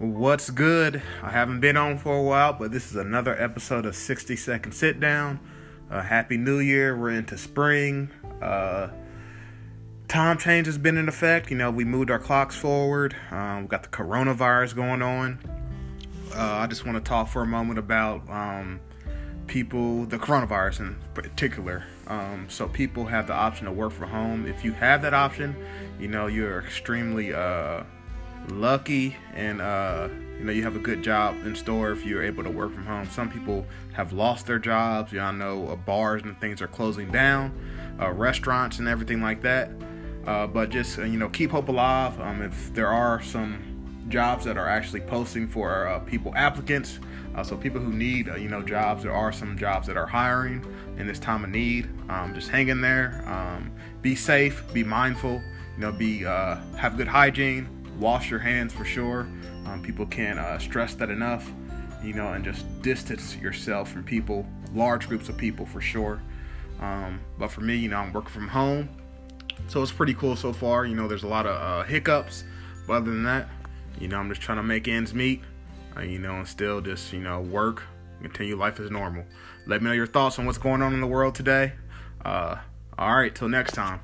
What's good? I haven't been on for a while, but this is another episode of 60 Second Sit Down. Uh, Happy New Year. We're into spring. Uh, time change has been in effect. You know, we moved our clocks forward. Um, we got the coronavirus going on. Uh, I just want to talk for a moment about um, people, the coronavirus in particular. Um, so people have the option to work from home. If you have that option, you know you're extremely uh, lucky and uh, you know you have a good job in store if you're able to work from home. Some people have lost their jobs. Y'all know uh, bars and things are closing down, uh, restaurants and everything like that. Uh, but just uh, you know keep hope alive. Um, if there are some jobs that are actually posting for uh, people applicants, so people who need you know jobs, there are some jobs that are hiring in this time of need. Um, just hang in there. Um, be safe. Be mindful. You know, be have good hygiene wash your hands for sure. Um, people can't uh, stress that enough, you know, and just distance yourself from people, large groups of people for sure. Um, but for me, you know, I'm working from home, so it's pretty cool so far. You know, there's a lot of uh, hiccups, but other than that, you know, I'm just trying to make ends meet, uh, you know, and still just, you know, work, continue life as normal. Let me know your thoughts on what's going on in the world today. Uh, all right, till next time.